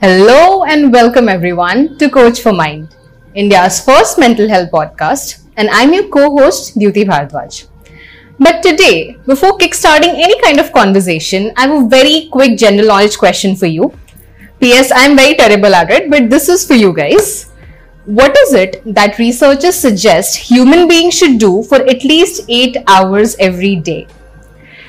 Hello and welcome everyone to Coach for Mind, India's first mental health podcast, and I'm your co-host Dyuti Bhardwaj. But today, before kickstarting any kind of conversation, I have a very quick general knowledge question for you. P.S. I'm very terrible at it, but this is for you guys. What is it that researchers suggest human beings should do for at least 8 hours every day?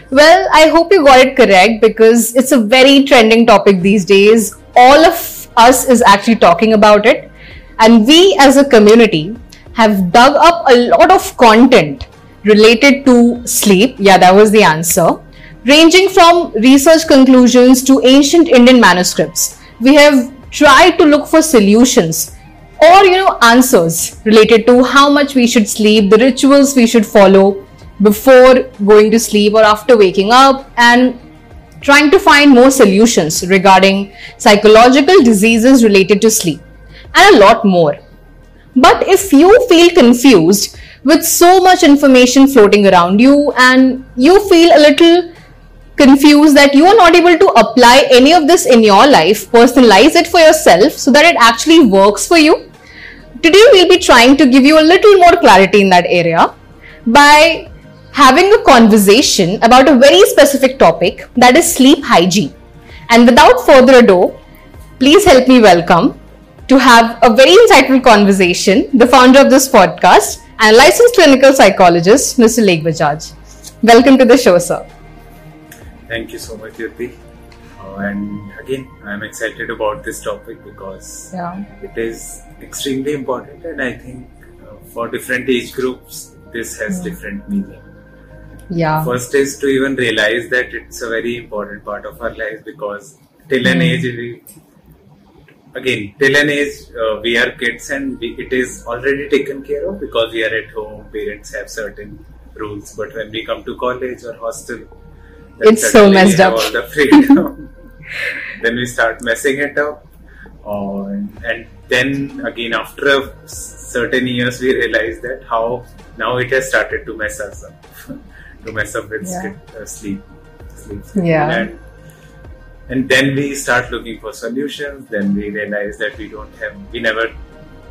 Well, I hope you got it correct because it's a very trending topic these days. All of us is actually talking about it. And we as a community have dug up a lot of content related to sleep. Yeah, that was the answer. Ranging from research conclusions to ancient Indian manuscripts. We have tried to look for solutions or you know answers related to how much we should sleep the rituals we should follow before going to sleep or after waking up and trying to find more solutions regarding psychological diseases related to sleep and a lot more but if you feel confused with so much information floating around you and you feel a little confused that you are not able to apply any of this in your life, personalize it for yourself so that it actually works for you. Today, we'll be trying to give you a little more clarity in that area by having a conversation about a very specific topic that is sleep hygiene. And without further ado, please help me welcome to have a very insightful conversation the founder of this podcast and licensed clinical psychologist, Mr. Lake Bajaj. Welcome to the show, sir. Thank you so much, Dyuti. Uh, and again, I'm excited about this topic because Yeah. it is extremely important, and I think uh, for different age groups, this has different meaning. Yeah. First is to even realize that it's a very important part of our lives because till an age, we, again, till an age, uh, we are kids and we, it is already taken care of because we are at home, parents have certain rules. But when we come to college or hostel, It's so messed up. All the freedom. then we start messing it up. Uh, and then again, after a certain years, we realize that how now it has started to mess us up, to mess up with Yeah. uh, sleep, sleep. Yeah. And, and then we start looking for solutions. Then we realize that we don't have, we never,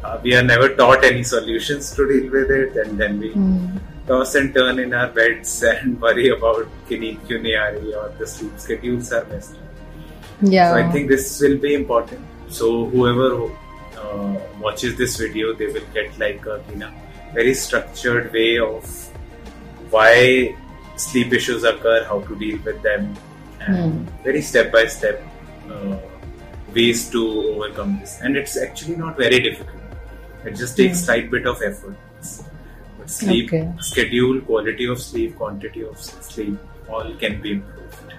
uh, we are never taught any solutions to deal with it. And then we Hmm. toss and turn in our beds and worry about ki neend kyun nahi aa rahi or the sleep schedules are messed up. Yeah. So I think this will be important. So whoever uh, watches this video, they will get like a you know very structured way of why sleep issues occur, how to deal with them, and hmm. very step by step uh, ways to overcome this. And it's actually not very difficult. It just hmm. takes slight bit of effort. But sleep Okay. schedule, quality of sleep, quantity of sleep, all can be improved.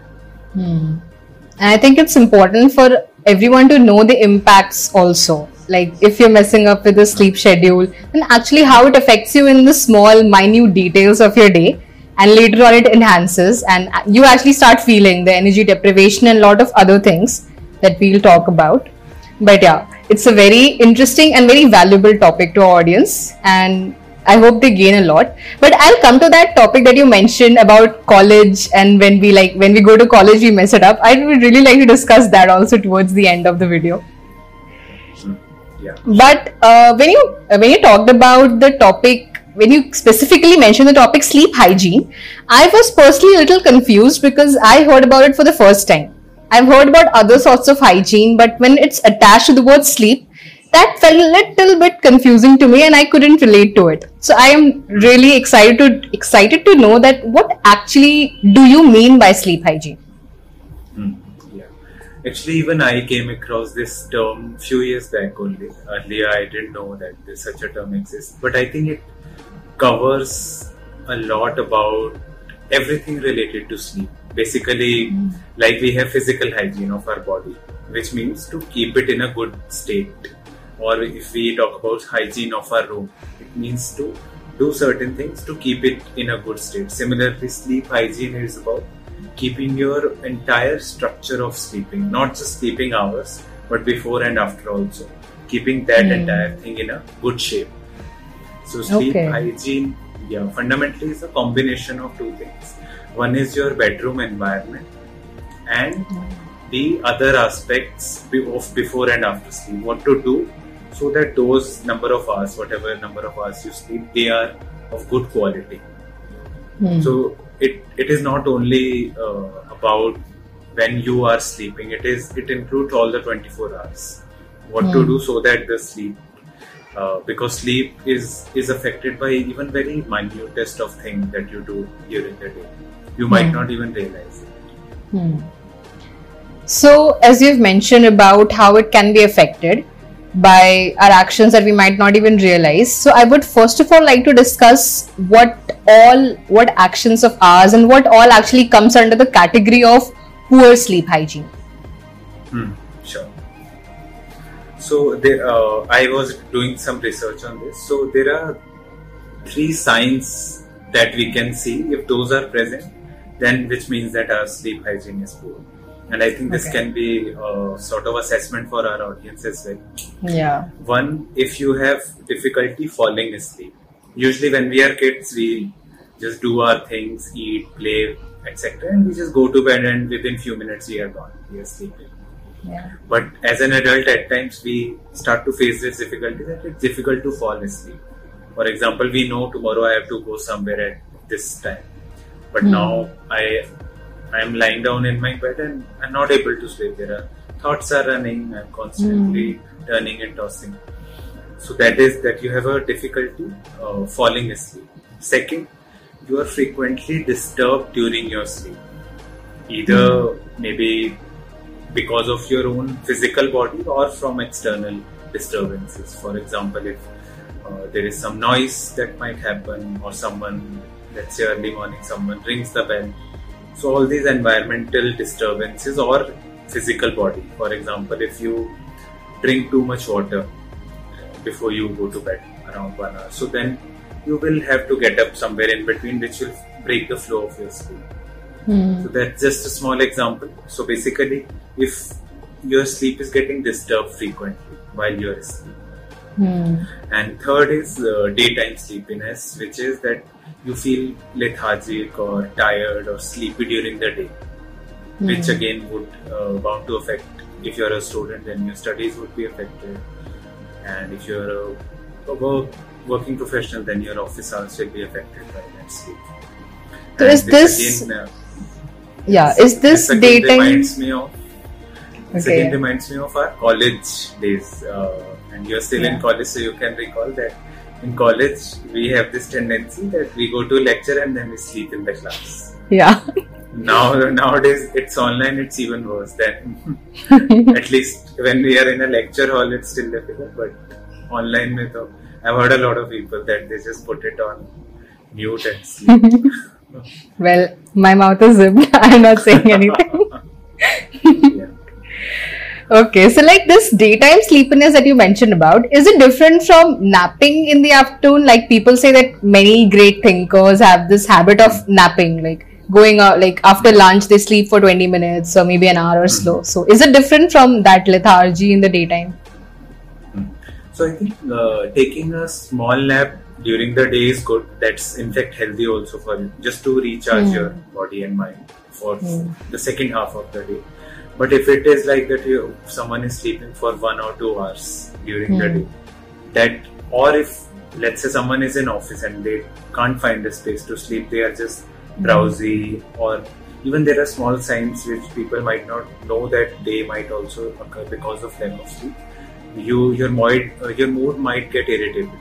Hmm. And I think it's important for everyone to know the impacts also. Like if you're messing up with the sleep schedule, and actually how it affects you in the small, minute details of your day, and later on it enhances, and you actually start feeling the energy deprivation and a lot of other things that we'll talk about. But yeah, it's a very interesting and very valuable topic to our audience, and I hope they gain a lot. But I'll come to that topic that you mentioned about college and when we like when we go to college we mess it up. I would really like to discuss that also towards the end of the video. Yeah. But uh, when you when you talked about the topic, when you specifically mentioned the topic sleep hygiene, I was personally a little confused because I heard about it for the first time. I've heard about other sorts of hygiene, but when it's attached to the word sleep, that felt a little bit confusing to me, and I couldn't relate to it. So I am really excited to excited to know that what actually do you mean by sleep hygiene? Hmm, Yeah. Actually, even I came across this term few years back only. Earlier, I didn't know that such a term exists. But I think it covers a lot about everything related to sleep. Basically, like we have physical hygiene of our body, which means to keep it in a good state. Or if we talk about hygiene of our room, it means to do certain things to keep it in a good state. Similarly, sleep hygiene is about keeping your entire structure of sleeping, not just sleeping hours, but before and after also, keeping that Hmm. entire thing in a good shape. So, sleep Okay. hygiene, yeah, fundamentally is a combination of two things. One is your bedroom environment, and the other aspects of before and after sleep. What to do so that those number of hours, whatever number of hours you sleep, they are of good quality. Hmm. So it it is not only uh, about when you are sleeping. It is it includes all the 24 hours. What to Hmm. do so that the sleep uh, because sleep is is affected by even very minutest of things that you do during the day. You might Hmm. not even realize it. Hmm. So, as you've mentioned about how it can be affected by our actions that we might not even realize, so I would first of all like to discuss what all what actions of ours and what all actually comes under the category of poor sleep hygiene. Hmm. So there, uh, I was doing some research on this. So there are three signs that we can see. If those are present, then which means that our sleep hygiene is poor. And I think this Okay. can be a sort of assessment for our audience as well. Yeah. One, if you have difficulty falling asleep. Usually, when we are kids, we just do our things, eat, play, etc., and we just go to bed, and within few minutes we are gone. We are sleeping. Yeah. But as an adult, at times we start to face this difficulty that it's difficult to fall asleep. For example, we know tomorrow I have to go somewhere at this time, but Hmm. now I I am lying down in my bed and I'm not able to sleep. There are thoughts are running. I'm constantly turning and tossing. So that is that you have a difficulty uh, falling asleep. Second, you are frequently disturbed during your sleep. Either maybe because of your own physical body or from external disturbances. For example, if uh, there is some noise that might happen, or someone, let's say early morning, someone rings the bell. So, all these environmental disturbances or physical body. For example, if you drink too much water before you go to bed around one hour, so then you will have to get up somewhere in between, which will break the flow of your sleep. Hmm. So that's just a small example. So basically, if your sleep is getting disturbed frequently while you're asleep. Hmm. And third is uh, daytime sleepiness, which is that you feel lethargic or tired or sleepy during the day, which again would uh, bound to affect. If you're a student, then your studies would be affected, and if you're a, a work, working professional, then your office hours will be affected by that sleep. So And is this- again, uh, Yeah. Is this again daytime? reminds me of this Okay. again reminds me of our college days uh, and you're still in college so you can recall that in college we have this tendency that we go to lecture and then we sleep in the class Yeah. now nowadays it's online it's even worse than at least when we are in a lecture hall it's still difficult but online mein toh, i've heard a lot of people that they just put it on mute and sleep well, my mouth is zipped. I'm not saying anything. Okay, so like this daytime sleepiness that you mentioned about, is it different from napping in the afternoon? Like people say that many great thinkers have this habit of napping, like going out, like after lunch they sleep for 20 minutes or maybe an hour or so. So is it different from that lethargy in the daytime? So I think uh, taking a small nap during the day is good. That's in fact healthy also for you, just to recharge Hmm. your body and mind for Hmm. the second half of the day. But if it is like that, you someone is sleeping for one or two hours during the Hmm. day, that or if let's say someone is in office and they can't find a space to sleep, they are just Hmm. drowsy or even there are small signs which people might not know that they might also occur because of lack of sleep you your mood uh, your mood might get irritable.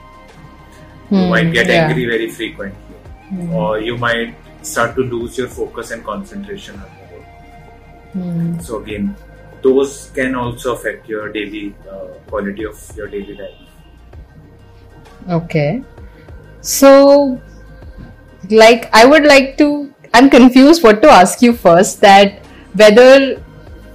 You Hmm, might get yeah. angry very frequently, Hmm. or you might start to lose your focus and concentration on the work. Hmm. So again, those can also affect your daily uh, quality of your daily life. Okay. So, like, I would like to. I'm confused what to ask you first. That whether,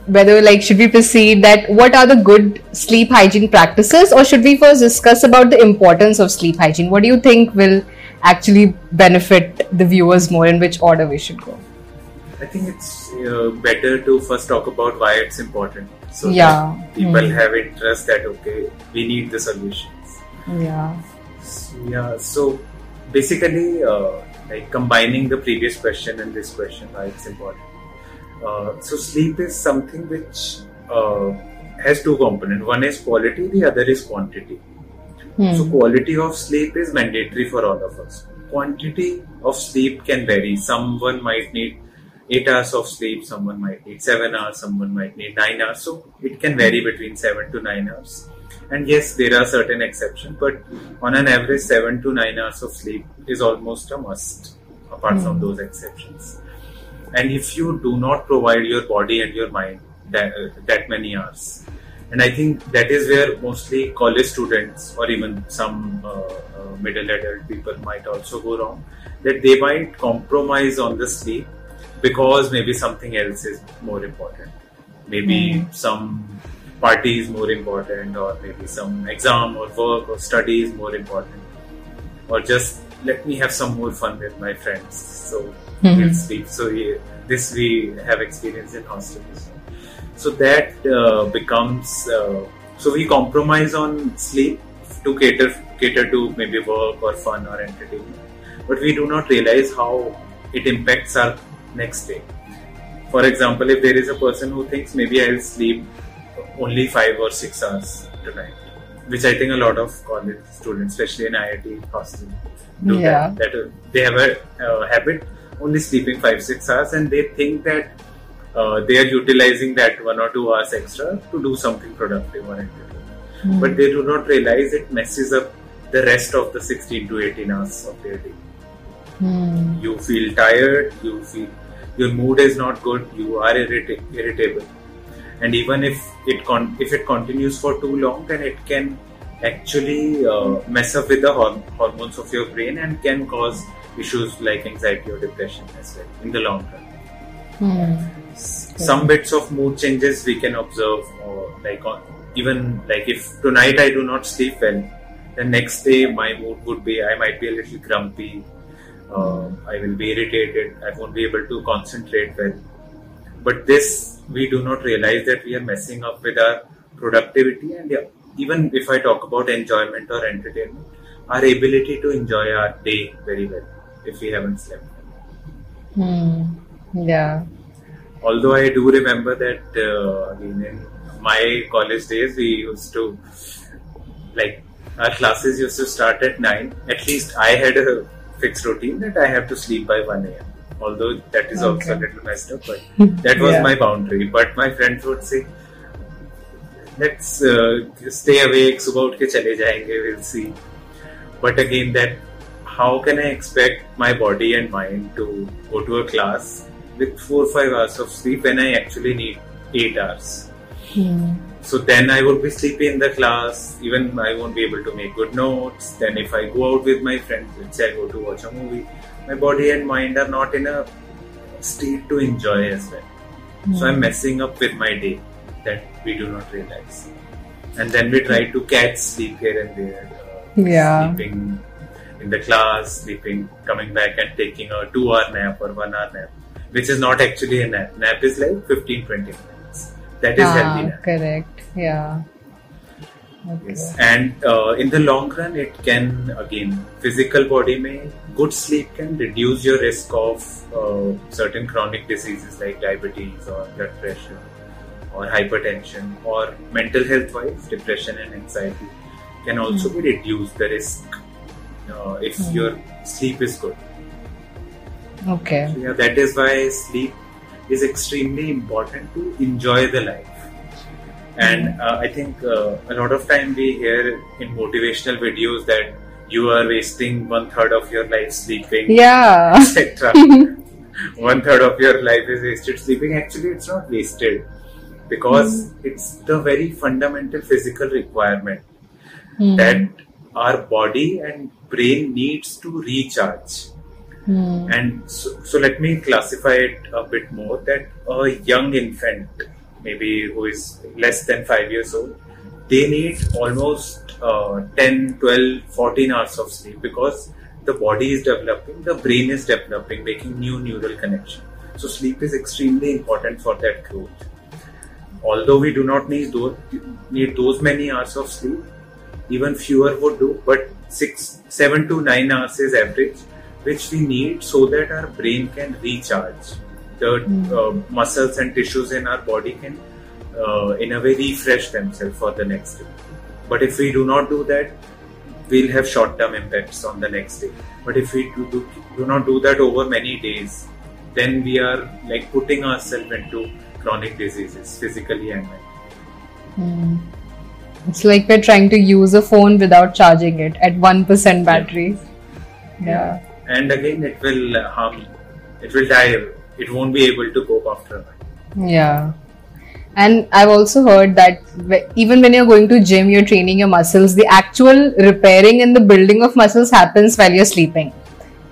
whether like, should we proceed? That what are the good sleep hygiene practices, or should we first discuss about the importance of sleep hygiene? What do you think will actually benefit the viewers more? In which order we should go? I think it's uh, better to first talk about why it's important, so Yeah. that people Hmm. have interest that okay, we need the solutions. Yeah. Yeah, so basically, uh, like combining the previous question and this question, why it's important. Uh, so sleep is something which uh, has two components. One is quality, the other is quantity. Hmm. So quality of sleep is mandatory for all of us. Quantity of sleep can vary. Someone might need eight hours of sleep, someone might need seven hours, someone might need nine hours. So it can vary between seven to nine hours. And yes, there are certain exceptions, but on an average, seven to nine hours of sleep is almost a must, apart from those exceptions. And if you do not provide your body and your mind that, uh, that many hours, and I think that is where mostly college students or even some uh, uh, middle adult people might also go wrong, that they might compromise on the sleep because maybe something else is more important. Maybe some party is more important, or maybe some exam or work or study is more important, or just let me have some more fun with my friends. So we'll sleep. So yeah, this we have experience in hostels. So that uh, becomes uh, so we compromise on sleep to cater cater to maybe work or fun or entertainment, but we do not realize how it impacts our next day. For example, if there is a person who thinks maybe I'll sleep only five or six hours tonight, which I think a lot of college students, especially in IIT hostel, do Yeah. that. That they have a uh, habit only sleeping five six hours, and they think that uh, they are utilizing that one or two hours extra to do something productive or entertaining. But they do not realize it messes up the rest of the 16 to 18 hours of their day. Hmm. You feel tired, you feel your mood is not good, you are irrita- irritable, and even if it con- if it continues for too long, then it can actually uh, mess up with the hor- hormones of your brain and can cause issues like anxiety or depression as well in the long run Hmm. some bits of mood changes we can observe or like on, even like if tonight i do not sleep well the next day my mood would be i might be a little grumpy uh, i will be irritated i won't be able to concentrate well but this we do not realize that we are messing up with our productivity and yeah, even if i talk about enjoyment or entertainment our ability to enjoy our day very well if we haven't slept Hmm. Yeah. although I do remember that uh, in my college days we used to like our classes used to start at 9 at least I had a fixed routine that I have to sleep by 1 a.m. Although that is okay. also a little messed up, but that was yeah. my boundary. But my friends would say, let's uh, stay awake, subah uth ke chale jayenge, we'll see. But again, that how can I expect my body and mind to go to a class with four or five hours of sleep when I actually need eight hours? Hmm. So then I would be sleepy in the class. Even I won't be able to make good notes. Then if I go out with my friends, let's say I go to watch a movie, my body and mind are not in a state to enjoy as well. So I'm messing up with my day that we do not realize. And then we try to catch sleep here and there. Uh, Yeah. Sleeping in the class, sleeping, coming back and taking a two hour nap or one hour nap, which is not actually a nap. Nap is like 15 20 minutes. That is Ah, healthy nap. correct. Yeah. Okay. Yes. And uh, in the long run, it can again physical body may good sleep can reduce your risk of uh, certain chronic diseases like diabetes or blood pressure or hypertension or mental health wise depression and anxiety can also be reduced the risk uh, if your sleep is good. Okay. So, yeah, that is why sleep is extremely important to enjoy the life. And uh, I think uh, a lot of time we hear in motivational videos that you are wasting one third of your life sleeping, Yeah. etc. one third of your life is wasted sleeping. Actually, it's not wasted because it's the very fundamental physical requirement Hmm. that our body and brain needs to recharge. Hmm. And so, so let me classify it a bit more that a young infant, maybe who is less than 5 years old, they need almost uh, 10, 12, 14 hours of sleep because the body is developing, the brain is developing, making new neural connection. So sleep is extremely important for that growth. Although we do not need those, need those many hours of sleep, even fewer would do, but six, seven to nine hours is average, which we need so that our brain can recharge. The uh, muscles and tissues in our body can, uh, in a way, refresh themselves for the next day. But if we do not do that, we'll have short-term impacts on the next day. But if we do, do, do not do that over many days, then we are like putting ourselves into chronic diseases, physically and mentally. It's like we're trying to use a phone without charging it at 1% battery. Yeah. And again, it will harm. It will die. It won't be able to cope after a while. Yeah. And I've also heard that even when you're going to gym, you're training your muscles, the actual repairing and the building of muscles happens while you're sleeping.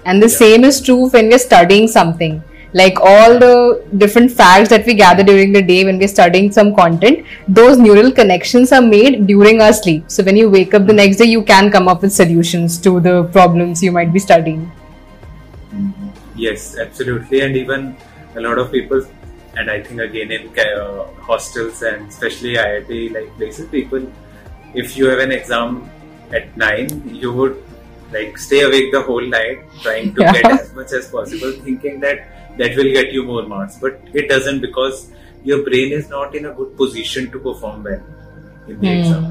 And the Yeah. same is true when we're studying something. Like all the different facts that we gather during the day when we're studying some content, those neural connections are made during our sleep. So when you wake up the hmm. next day, you can come up with solutions to the problems you might be studying. Mm-hmm. Yes, absolutely. And even a lot of people, and I think again in uh, hostels and especially IIT like places, people, if you have an exam at nine, you would like stay awake the whole night trying to Yeah. get as much as possible, thinking that that will get you more marks. But it doesn't because your brain is not in a good position to perform well in the exam.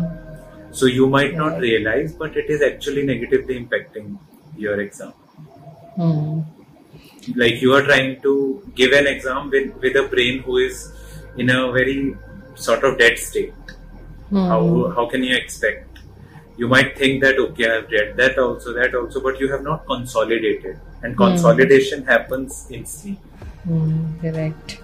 So you might not realize, but it is actually negatively impacting your exam Hmm. Like you are trying to give an exam with, with a brain who is in a very sort of dead state. How how can you expect? You might think that okay i've read that also that also but you have not consolidated. And consolidation happens in sleep. Hmm, correct.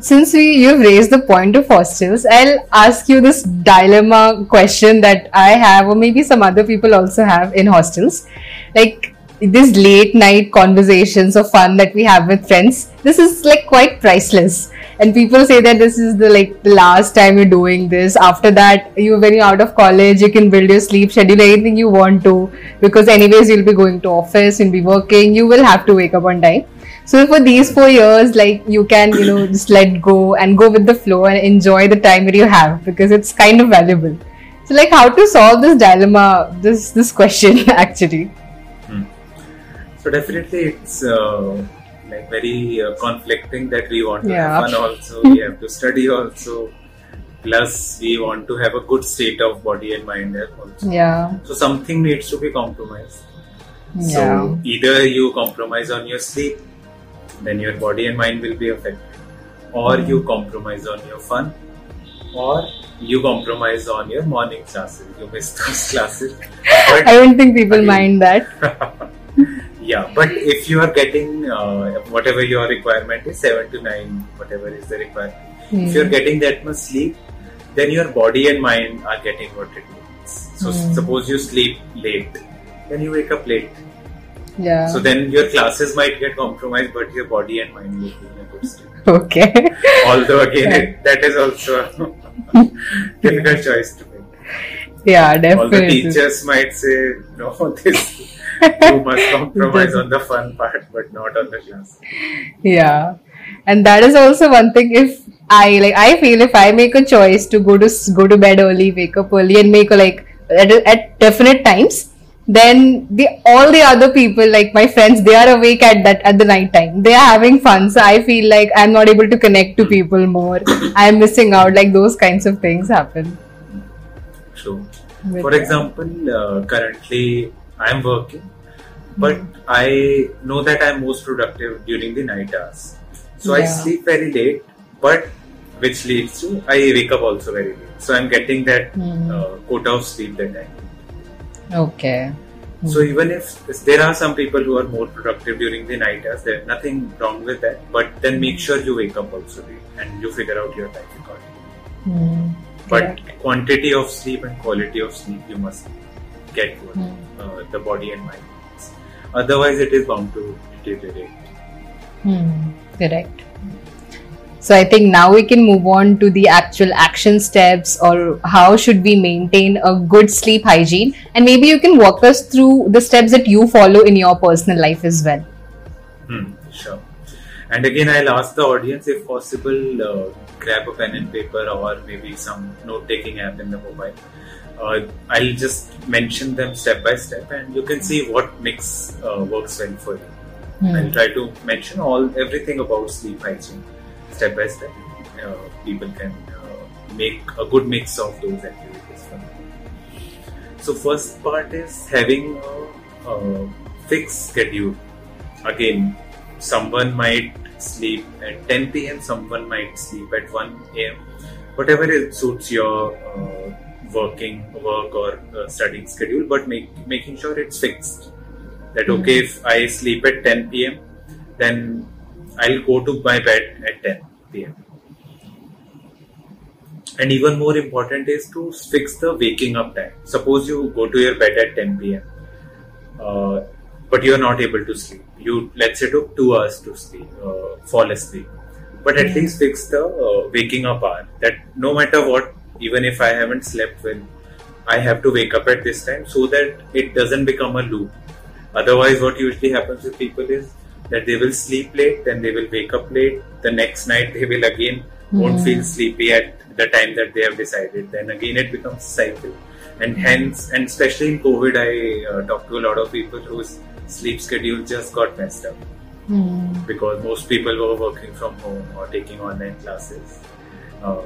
Since we you've raised the point of hostels, I'll ask you this dilemma question that I have, or maybe some other people also have in hostels. Like these late night conversations or fun that we have with friends, this is like quite priceless. And people say that this is the like the last time you're doing this. After that, you when you're out of college, you can build your sleep schedule anything you want to because anyways you'll be going to office, you'll be working, you will have to wake up on time. So for these four years, like you can, you know, just let go and go with the flow and enjoy the time that you have because it's kind of valuable. So like how to solve this dilemma, this this question actually. So definitely it's uh, like very uh, conflicting that we want to Yeah. have fun also we have to study also plus we want to have a good state of body and mind also Yeah. so something needs to be compromised Yeah. So either you compromise on your sleep, then your body and mind will be affected, or you compromise on your fun, or you compromise on your morning classes. You miss those classes. I don't think people Again. mind that. yeah, but if you are getting uh, whatever your requirement is, seven to nine, whatever is the requirement, Hmm. if you're getting that much sleep, then your body and mind are getting what it needs. So Hmm. suppose you sleep late, then you wake up late. Yeah. So then your classes might get compromised, but your body and mind will be in a good state. okay. Although again, Yeah. it, that is also a difficult choice to make. Yeah, definitely. All the teachers might say, "No, this you must compromise on the fun part, but not on the class." Yeah. And that is also one thing if I like I feel if I make a choice to go to go to bed early, wake up early and make a like at, at definite times, then the all the other people like my friends they are awake at that at the night time. They are having fun. So I feel like I'm not able to connect to hmm. people more. I'm missing out. Like those kinds of things happen. True. With For example, uh, currently I'm working, but I know that I'm most productive during the night hours. So I sleep very late, but which leads to I wake up also very late. So I'm getting that Hmm. uh, quota of sleep that I need. Okay. So even if there are some people who are more productive during the night hours, there's nothing wrong with that. But then make sure you wake up also late and you figure out your life accordingly. But Correct. quantity of sleep and quality of sleep you must get what Hmm. uh, the body and mind needs. Otherwise, it is bound to deteriorate. Hmm, correct. So I think now we can move on to the actual action steps or how should we maintain a good sleep hygiene and maybe you can walk us through the steps that you follow in your personal life as well. Hmm, sure. And again, I'll ask the audience if possible, uh, grab a pen and paper or maybe some note taking app in the mobile. Uh, I'll just mention them step by step and you can see what mix uh, works well for you. Hmm. I'll try to mention all everything about sleep hygiene step by step. Uh, people can uh, make a good mix of those activities. For them. So first part is having a, a fixed schedule. Again, someone might sleep at 10 p.m. Someone might sleep at 1 a.m. Whatever it suits your uh, working work or uh, studying schedule, but make, making sure it's fixed. That okay, if I sleep at 10 p.m., then I'll go to my bed at 10 p.m. And even more important is to fix the waking up time. Suppose you go to your bed at 10 p.m. Uh, but you're not able to sleep. You let's say took two hours to sleep, uh, fall asleep. But at Yeah. least fix the uh, waking up hour. That no matter what, even if I haven't slept well, I have to wake up at this time so that it doesn't become a loop. Otherwise, what usually happens with people is that they will sleep late, then they will wake up late. The next night, they will again won't Hmm. feel sleepy at the time that they have decided. Then again, it becomes cycle. And hence, and especially in COVID, I uh, talked to a lot of people whose sleep schedule just got messed up Hmm. because most people were working from home or taking online classes. Uh,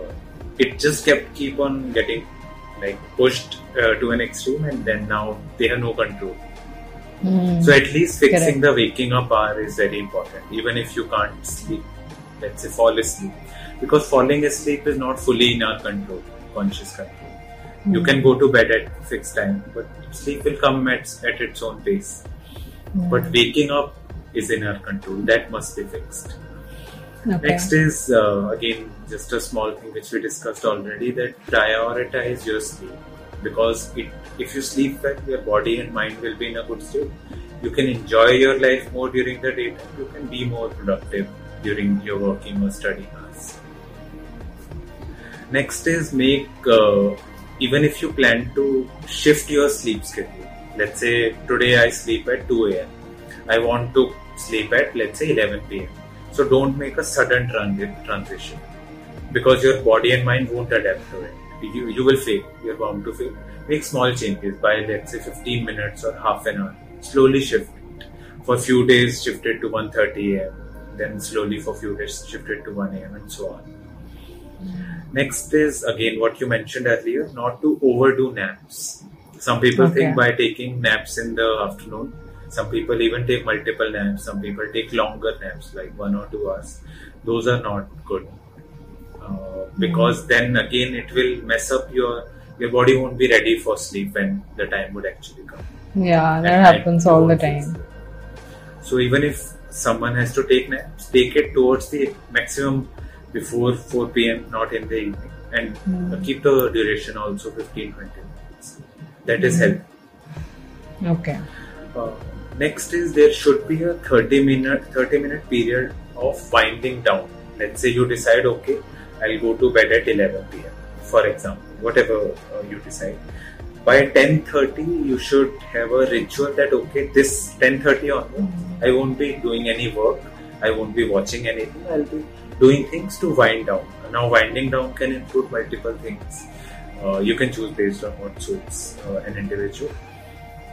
it just kept keep on getting like pushed uh, to an extreme, and then now they have no control. Hmm. So at least fixing Correct. the waking up hour is very important, even if you can't sleep. Let's say fall asleep, because falling asleep is not fully in our control, conscious control. You Hmm. can go to bed at fixed time, but sleep will come at, at its own pace. Hmm. But waking up is in our control. That must be fixed. Okay. Next is uh, again just a small thing which we discussed already that prioritize your sleep because it, if you sleep well, your body and mind will be in a good state. You can enjoy your life more during the daytime. You can be more productive during your working or studying hours. Next is make uh, even if you plan to shift your sleep schedule. Let's say today I sleep at 2 a.m. I want to sleep at let's say 11 p.m. So don't make a sudden tran- transition because your body and mind won't adapt to it. You, you will fail. You're bound to fail. Make small changes by let's say 15 minutes or half an hour. Slowly shift. For a few days, shift it to 1:30 a.m. Then slowly for a few days, shift it to 1 a.m. and so on. Next is again what you mentioned earlier, not to overdo naps. Some people Okay. think by taking naps in the afternoon, some people even take multiple naps, some people take longer naps, like one or two hours. Those are not good. Uh, because then again it will mess up your your body won't be ready for sleep when the time would actually come. Yeah, that And happens all the time. So even if someone has to take naps, take it towards the maximum before 4 p.m., not in the evening, and uh, keep the duration also 15-20 minutes. That is help. Okay. Uh, next is there should be a 30 minute 30 minute period of winding down. Let's say you decide, okay, I'll go to bed at 11 p.m. For example, whatever uh, you decide. By 10:30, you should have a ritual that okay, this 10:30 onwards, I won't be doing any work. I won't be watching anything. I'll be doing things to wind down. Now, winding down can include multiple things. Uh, you can choose based on what suits uh, an individual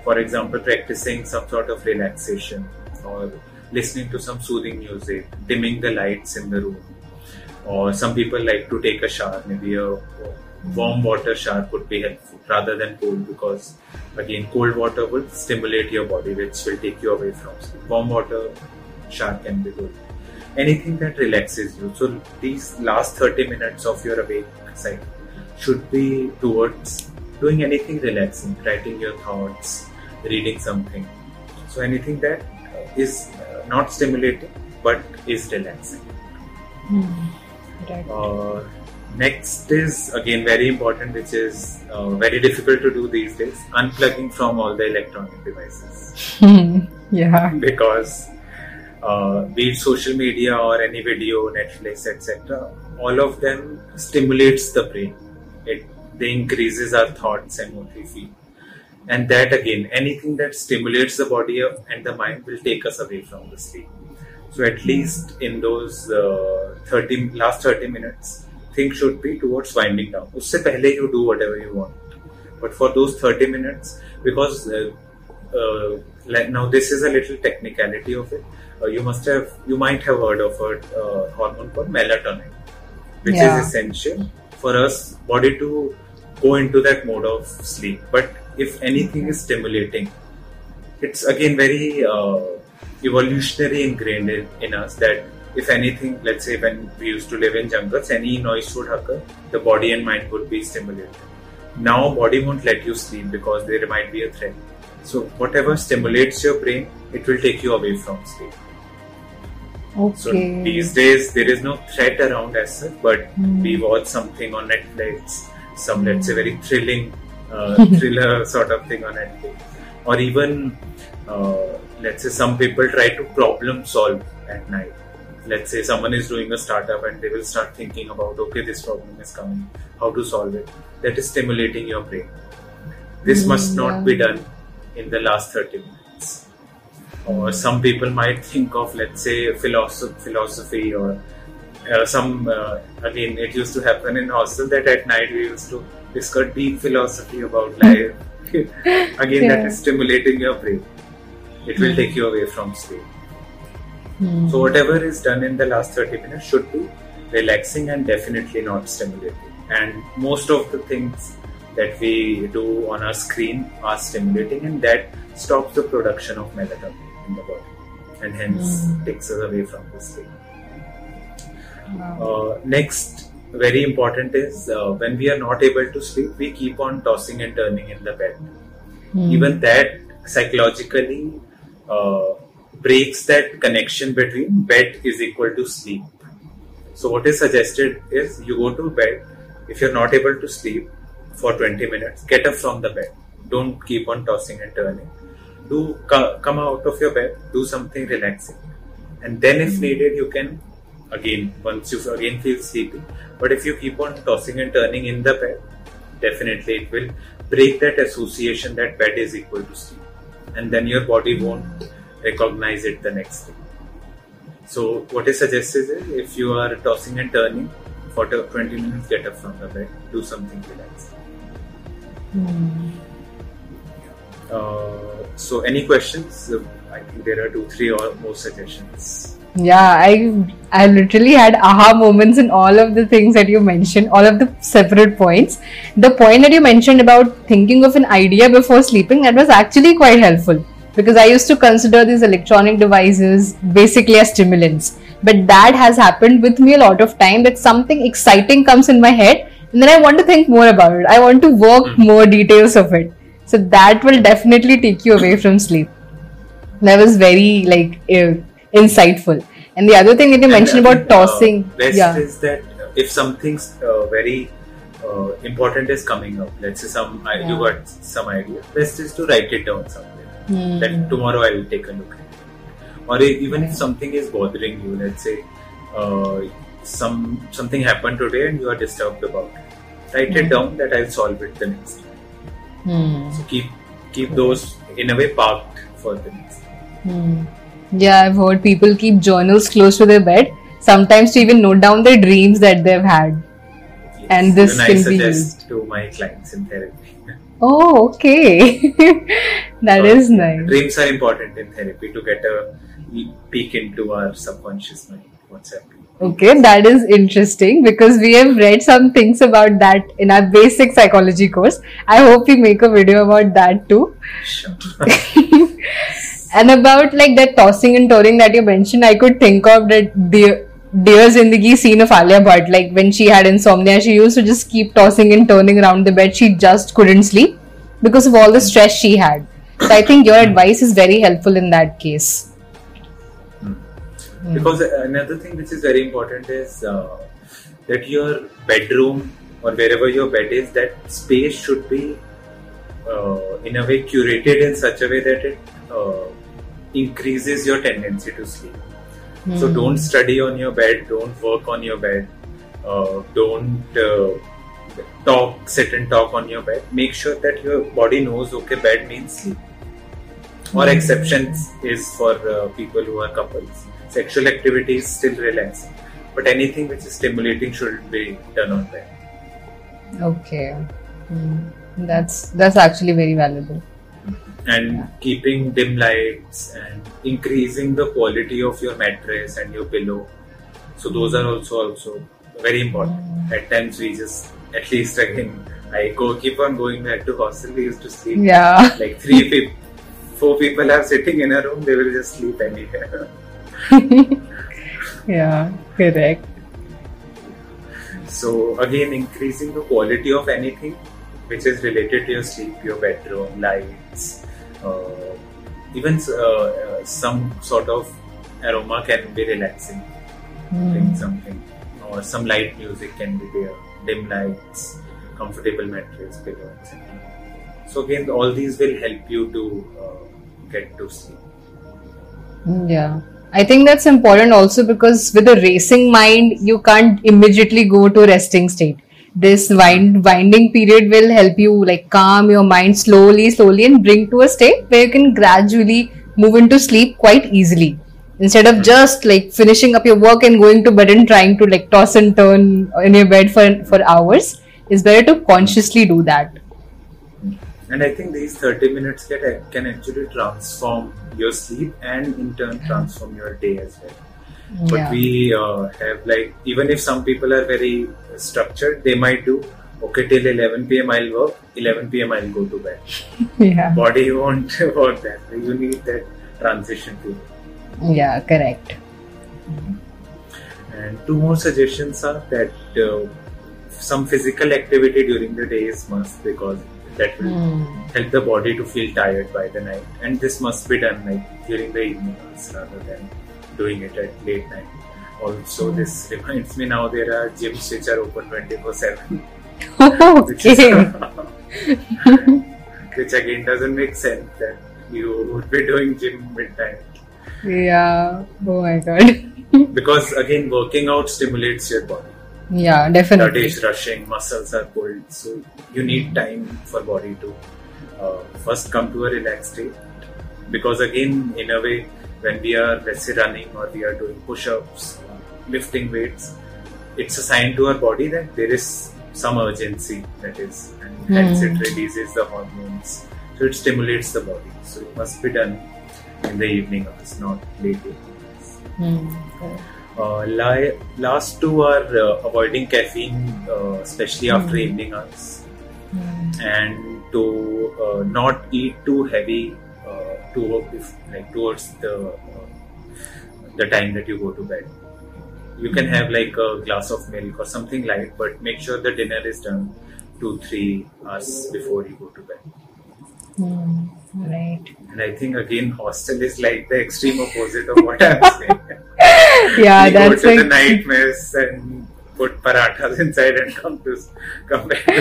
for example, practicing some sort of relaxation or listening to some soothing music, dimming the lights in the room. Or some people like to take a shower, maybe a warm water shower could be helpful rather than cold because again cold water will stimulate your body which will take you away from sleep. Warm water shower can be good. Anything that relaxes you. So these last 30 minutes of your awake cycle should be towards doing anything relaxing, writing your thoughts, reading something. So anything that is uh, not stimulating but is relaxing. Right. Uh, next is again very important, which is uh, very difficult to do these days: unplugging from all the electronic devices yeah. because uh, be it social media or any video, Netflix, etc., all of them stimulates the brain it they increases our thoughts and what we feel. And that again anything that stimulates the body and the mind will take us away from the sleep. So at least in those uh, 30 last 30 minutes things should be towards winding down. Usse pehle you do whatever you want. But for those 30 minutes because uh, uh, like now this is a little technicality of it. Uh, you must have you might have heard of a uh, hormone called melatonin which yeah. is essential for us body to go into that mode of sleep. But if anything is stimulating, it's again very uh, evolutionary ingrained in, in us that if anything, let's say when we used to live in jungles, any noise would occur, the body and mind would be stimulated. Now, body won't let you sleep because there might be a threat. So, whatever stimulates your brain, it will take you away from sleep. So these days there is no threat around as such, but Hmm. we watch something on Netflix, some let's say very thrilling uh, thriller sort of thing on Netflix, or even uh, let's say some people try to problem solve at night. Let's say someone is doing a startup and they will start thinking about okay this problem is coming, how to solve it. That is stimulating your brain. This Hmm, must not yeah. be done in the last 30 minutes or some people might think of let's say philosophy, philosophy or uh, some uh, again it used to happen in hostel that at night we used to discuss deep philosophy about life again that Yeah. is stimulating your brain it will take you away from sleep Hmm. so whatever is done in the last 30 minutes should be relaxing and definitely not stimulating and most of the things that we do on our screen are stimulating and that stops the production of melatonin in the body and hence Mm. takes us away from the sleep. Wow. Uh, next, very important is uh, when we are not able to sleep, we keep on tossing and turning in the bed. Hmm. Even that psychologically uh, breaks that connection between bed is equal to sleep. So, what is suggested is you go to bed. If you're not able to sleep for 20 minutes, get up from the bed. Don't keep on tossing and turning. Do come out of your bed, do something relaxing, and then, if needed, you can again once you again feel sleepy. But if you keep on tossing and turning in the bed, definitely it will break that association that bed is equal to sleep, and then your body won't recognize it the next day. So what is suggested is if you are tossing and turning for 20 minutes, get up from the bed, do something relaxing. Hmm. Uh, so any questions? Uh, I think there are two, three or more suggestions. Yeah, I I literally had aha moments in all of the things that you mentioned, all of the separate points. The point that you mentioned about thinking of an idea before sleeping, that was actually quite helpful because I used to consider these electronic devices basically as stimulants. But that has happened with me a lot of time that something exciting comes in my head and then I want to think more about it. I want to work Mm. more details of it. So that will definitely take you away from sleep. That was very like uh, insightful. And the other thing that you mentioned And, uh, about tossing, best yeah, is that if something's uh, very uh, important is coming up, let's say some I you got some idea, best is to write it down somewhere. Hmm. That tomorrow I will take a look at it. Or even if something is bothering you, let's say uh, some something happened today and you are disturbed about it, write Hmm. it down that I'll solve it the next day. Hmm. So keep keep those in a way parked for the next. Hmm. yeah, I've heard people keep journals close to their bed, sometimes to even note down their dreams that they've had. Yes. And this Even can I be suggest to my clients in therapy. Oh, okay, that Uh, is nice. Dreams are important in therapy to get a peek into our subconscious mind. What's happening? Okay, that is interesting because we have read some things about that in our basic psychology course. I hope we make a video about that too. Sure. and about like that tossing and turning that you mentioned, I could think of that dear, dear Zindagi scene of Alia Bhatt. Like when she had insomnia, she used to just keep tossing and turning around the bed. She just couldn't sleep because of all the stress she had. So I think your advice is very helpful in that case. Because another thing which is very important is uh, that your bedroom or wherever your bed is, that space should be uh, in a way curated in such a way that it uh, increases your tendency to sleep. So Hmm. don't study on your bed, don't work on your bed, uh, don't uh, talk, sit and talk on your bed. Make sure that your body knows okay, bed means sleep. Or Hmm. exceptions is for uh, people who are couples. Sexual activity is still relaxing, but anything which is stimulating shouldn't be done on bed. Okay, Hmm. that's that's actually very valuable. and keeping dim lights and increasing the quality of your mattress and your pillow. So those are also also very important. At times we just at least again I go keep on going back to hostel. We used to sleep Yeah. like three people, four people are sitting in a room. They will just sleep anywhere. Yeah, correct. So again, increasing the quality of anything which is related to your sleep, your bedroom, lights, uh, even uh, uh, some sort of aroma can be relaxing, like something, or some light music can be there, dim lights, comfortable mattress, pillow, etc. So again, all these will help you to uh, get to sleep. Yeah. I think that's important also because with a racing mind, you can't immediately go to resting state. This wind, winding period will help you like calm your mind slowly, slowly and bring to a state where you can gradually move into sleep quite easily. Instead of just like finishing up your work and going to bed and trying to like toss and turn in your bed for, for hours, it's better to consciously do that. And I think these 30 minutes can, can actually transform your sleep and in turn transform your day as well. But we uh, have like, even if some people are very structured, they might do, okay, till 11 pm I'll work, 11 pm I'll go to bed. Yeah. Body won't work that way. You need that transition period. Yeah, correct. And two more suggestions are that uh, some physical activity during the day is must because that will Hmm. help the body to feel tired by the night. And this must be done like during the evening hours rather than doing it at late night. Also, this reminds me now there are gyms which are open 24 7. Which, is, okay. which again doesn't make sense that you would be doing gym midnight. Yeah. Oh my god. Because again, working out stimulates your body. Yeah, blood definitely. is rushing, muscles are pulled, so you need time for body to uh, first come to a relaxed state. Because again, in a way, when we are let's say running or we are doing push-ups, lifting weights, it's a sign to our body that there is some urgency that is, and hence it releases the hormones. So it stimulates the body. So it must be done in the evening hours, not late evenings. Hmm. Uh, li- last two are uh, avoiding caffeine, uh, especially after evening hours, and to uh, not eat too heavy uh, to like towards the uh, the time that you go to bed. You can have like a glass of milk or something light, but make sure the dinner is done two three hours before you go to bed. Hmm. Right. And I think again, hostel is like the extreme opposite of what I'm saying. Yeah, we go that's to the like. night mess and put parathas inside and come to come back to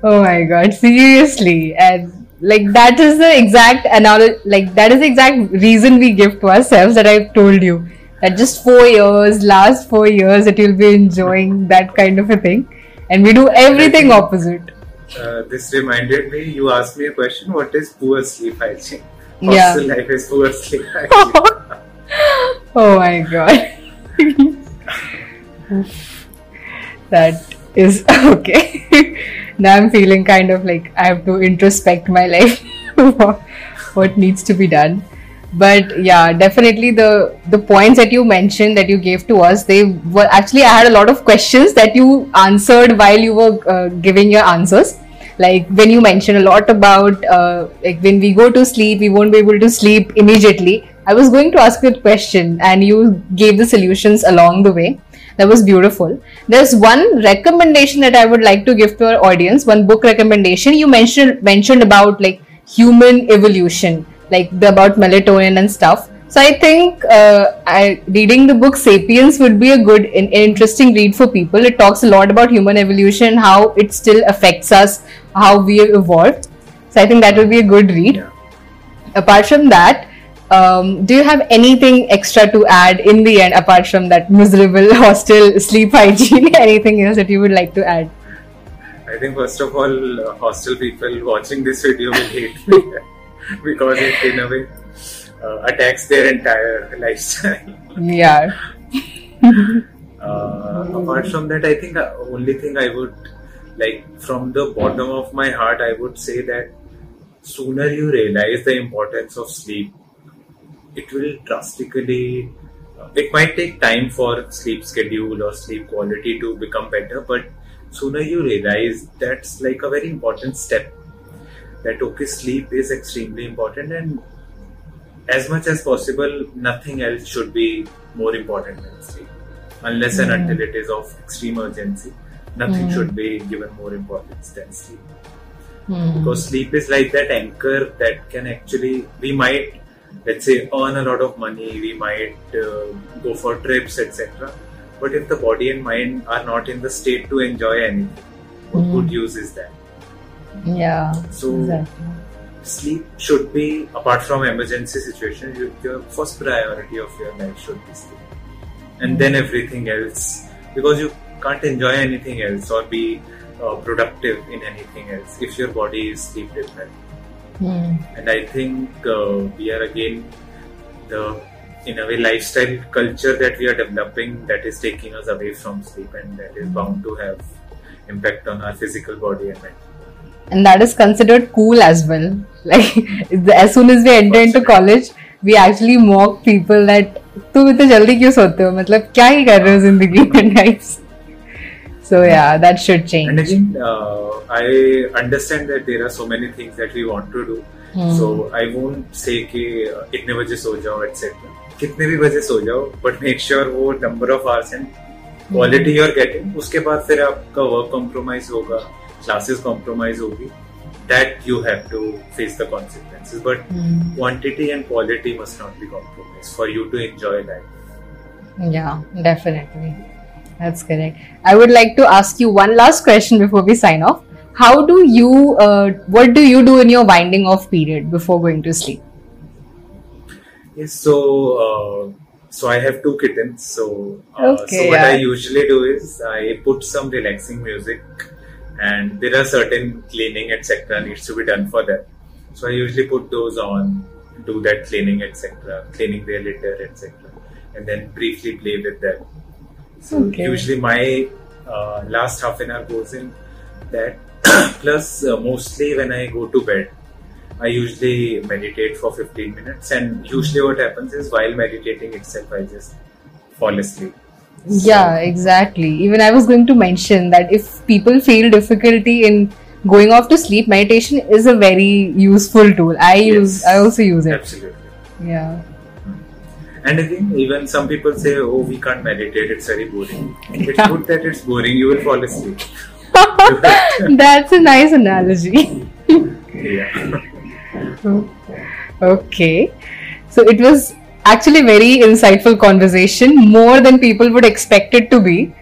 oh my god, seriously. And like that is the exact analogy like that is the exact reason we give to ourselves that I've told you. That just four years, last four years that you'll be enjoying that kind of a thing. And we do everything opposite. Uh, this reminded me. You asked me a question. What is poor sleep hygiene? Yeah. Hostel life is poor sleep hygiene. oh my god. that is okay. now I'm feeling kind of like I have to introspect my life. what needs to be done. But yeah, definitely the the points that you mentioned that you gave to us, they were actually I had a lot of questions that you answered while you were uh, giving your answers. Like when you mentioned a lot about uh, like when we go to sleep we won't be able to sleep immediately. I was going to ask a question and you gave the solutions along the way. That was beautiful. There's one recommendation that i would like to give to our audience one book recommendation. You mentioned mentioned about like human evolution like the about melatonin and stuff so I think uh, I, reading the book *Sapiens* would be a good, an interesting read for people. It talks a lot about human evolution, how it still affects us, how we evolved. So I think that would be a good read. Yeah. Apart from that, um, do you have anything extra to add in the end? Apart from that miserable hostel sleep hygiene, anything else that you would like to add? I think first of all, uh, hostel people watching this video will hate me because it in a way uh, attacks their entire lifestyle. Yeah. Uh, apart from that, I think uh, only thing I would like from the bottom of my heart, I would say that sooner you realize the importance of sleep, it will drastically. It might take time for sleep schedule or sleep quality to become better, but sooner you realize that's like a very important step. That okay, sleep is extremely important, and as much as possible, nothing else should be more important than sleep, unless and Mm. until it is of extreme urgency. Nothing Mm. should be given more importance than sleep Hmm. because sleep is like that anchor that can actually we might let's say earn a lot of money we might uh, go for trips etc but if the body and mind are not in the state to enjoy anything what Mm. good use is that Yeah. so Exactly. sleep should be apart from emergency situation you, your first priority of your life should be sleep and then everything else because you can't enjoy anything else or be uh, productive in anything else if your body is sleep deprived Hmm. and I think uh, we are again the in a way lifestyle culture that we are developing that is taking us away from sleep and that is bound to have impact on our physical body and mental. And that is considered cool as well. Like as soon as we enter into college, we actually mock people that तुम इतने जल्दी क्यों सोते हो मतलब क्या ही कर रहे हो ज़िंदगी में guys. So yeah, that should change. And again, uh, I understand that there are so many things that we want to do. Hmm. So I won't say कि uh, इतने बजे सो जाओ etc. कितने भी बजे सो जाओ but make sure वो number of hours and quality you're getting उसके बाद फिर आपका work compromise होगा classes compromise होगी that you have to face the consequences but Hmm. quantity and quality must not be compromised for you to enjoy life Yeah, definitely. That's correct. I would like to ask you one last question before we sign off. How do you, uh, what do you do in your winding off period before going to sleep? Yes, so uh, so I have two kittens. So uh, Okay, so what I usually do is I put some relaxing music, and there are certain cleaning etc. needs to be done for that. So I usually put those on, do that cleaning etc. Cleaning their litter etc. And then briefly play with them. So Okay. usually my uh, last half an hour goes in that. Plus uh, mostly when I go to bed. I usually meditate for 15 minutes, and usually what happens is while meditating itself, I just fall asleep. Yeah, exactly. Even I was going to mention that if people feel difficulty in going off to sleep, meditation is a very useful tool. I use, I also use it. Absolutely. Yeah. And again, even some people say, "Oh, we can't meditate; it's very boring." It's good that it's boring. You will fall asleep. That's a nice analogy. yeah. Okay. So it was actually very insightful conversation, more than people would expect it to be.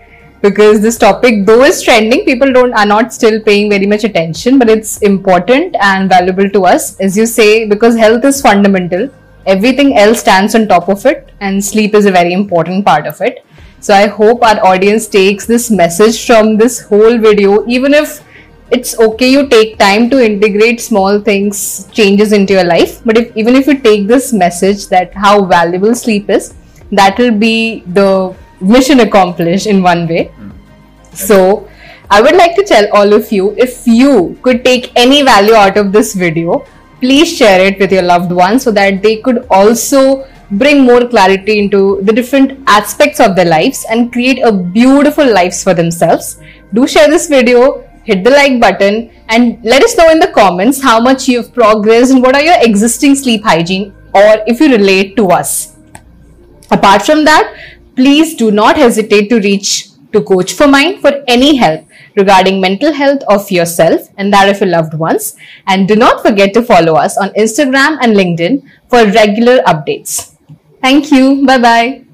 Because this topic, though is trending, people don't are not still paying very much attention, but it's important and valuable to us, as you say, because health is fundamental. Everything else stands on top of it, and sleep is a very important part of it. So I hope our audience takes this message from this whole video, even if it's okay you take time to integrate small things changes into your life but if, even if you take this message that how valuable sleep is that will be the mission accomplished in one way. Hmm. So i would like to tell all of you if you could take any value out of this video please share it with your loved ones so that they could also bring more clarity into the different aspects of their lives and create a beautiful lives for themselves. Do share this video hit the like button and let us know in the comments how much you've progressed and what are your existing sleep hygiene or if you relate to us Apart from that, please do not hesitate to reach to Coach for Mind for any help regarding mental health of yourself and that of your loved ones. And do not forget to follow us on Instagram and LinkedIn for regular updates. Thank you. Bye bye.